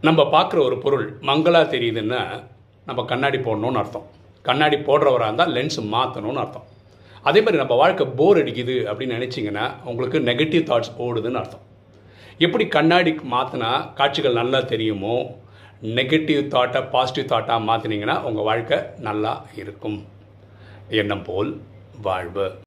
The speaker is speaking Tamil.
நம்ம பார்க்குற ஒரு பொருள் மங்களாக தெரியுதுன்னா நம்ம கண்ணாடி போடணும்னு அர்த்தம். கண்ணாடி போடுறவராக இருந்தால் லென்ஸ் மாற்றணும்னு அர்த்தம். அதே மாதிரி நம்ம வாழ்க்கை போர் அடிக்குது அப்படின்னு நினச்சிங்கன்னா உங்களுக்கு நெகட்டிவ் தாட்ஸ் ஓடுதுன்னு அர்த்தம். எப்படி கண்ணாடி மாற்றினா காட்சிகள் நல்லா தெரியுமோ நெகட்டிவ் தாட்டை பாசிட்டிவ் தாட்டாக மாற்றினீங்கன்னா உங்கள் வாழ்க்கை நல்லா இருக்கும். எண்ணம் போல் வாழ்வு.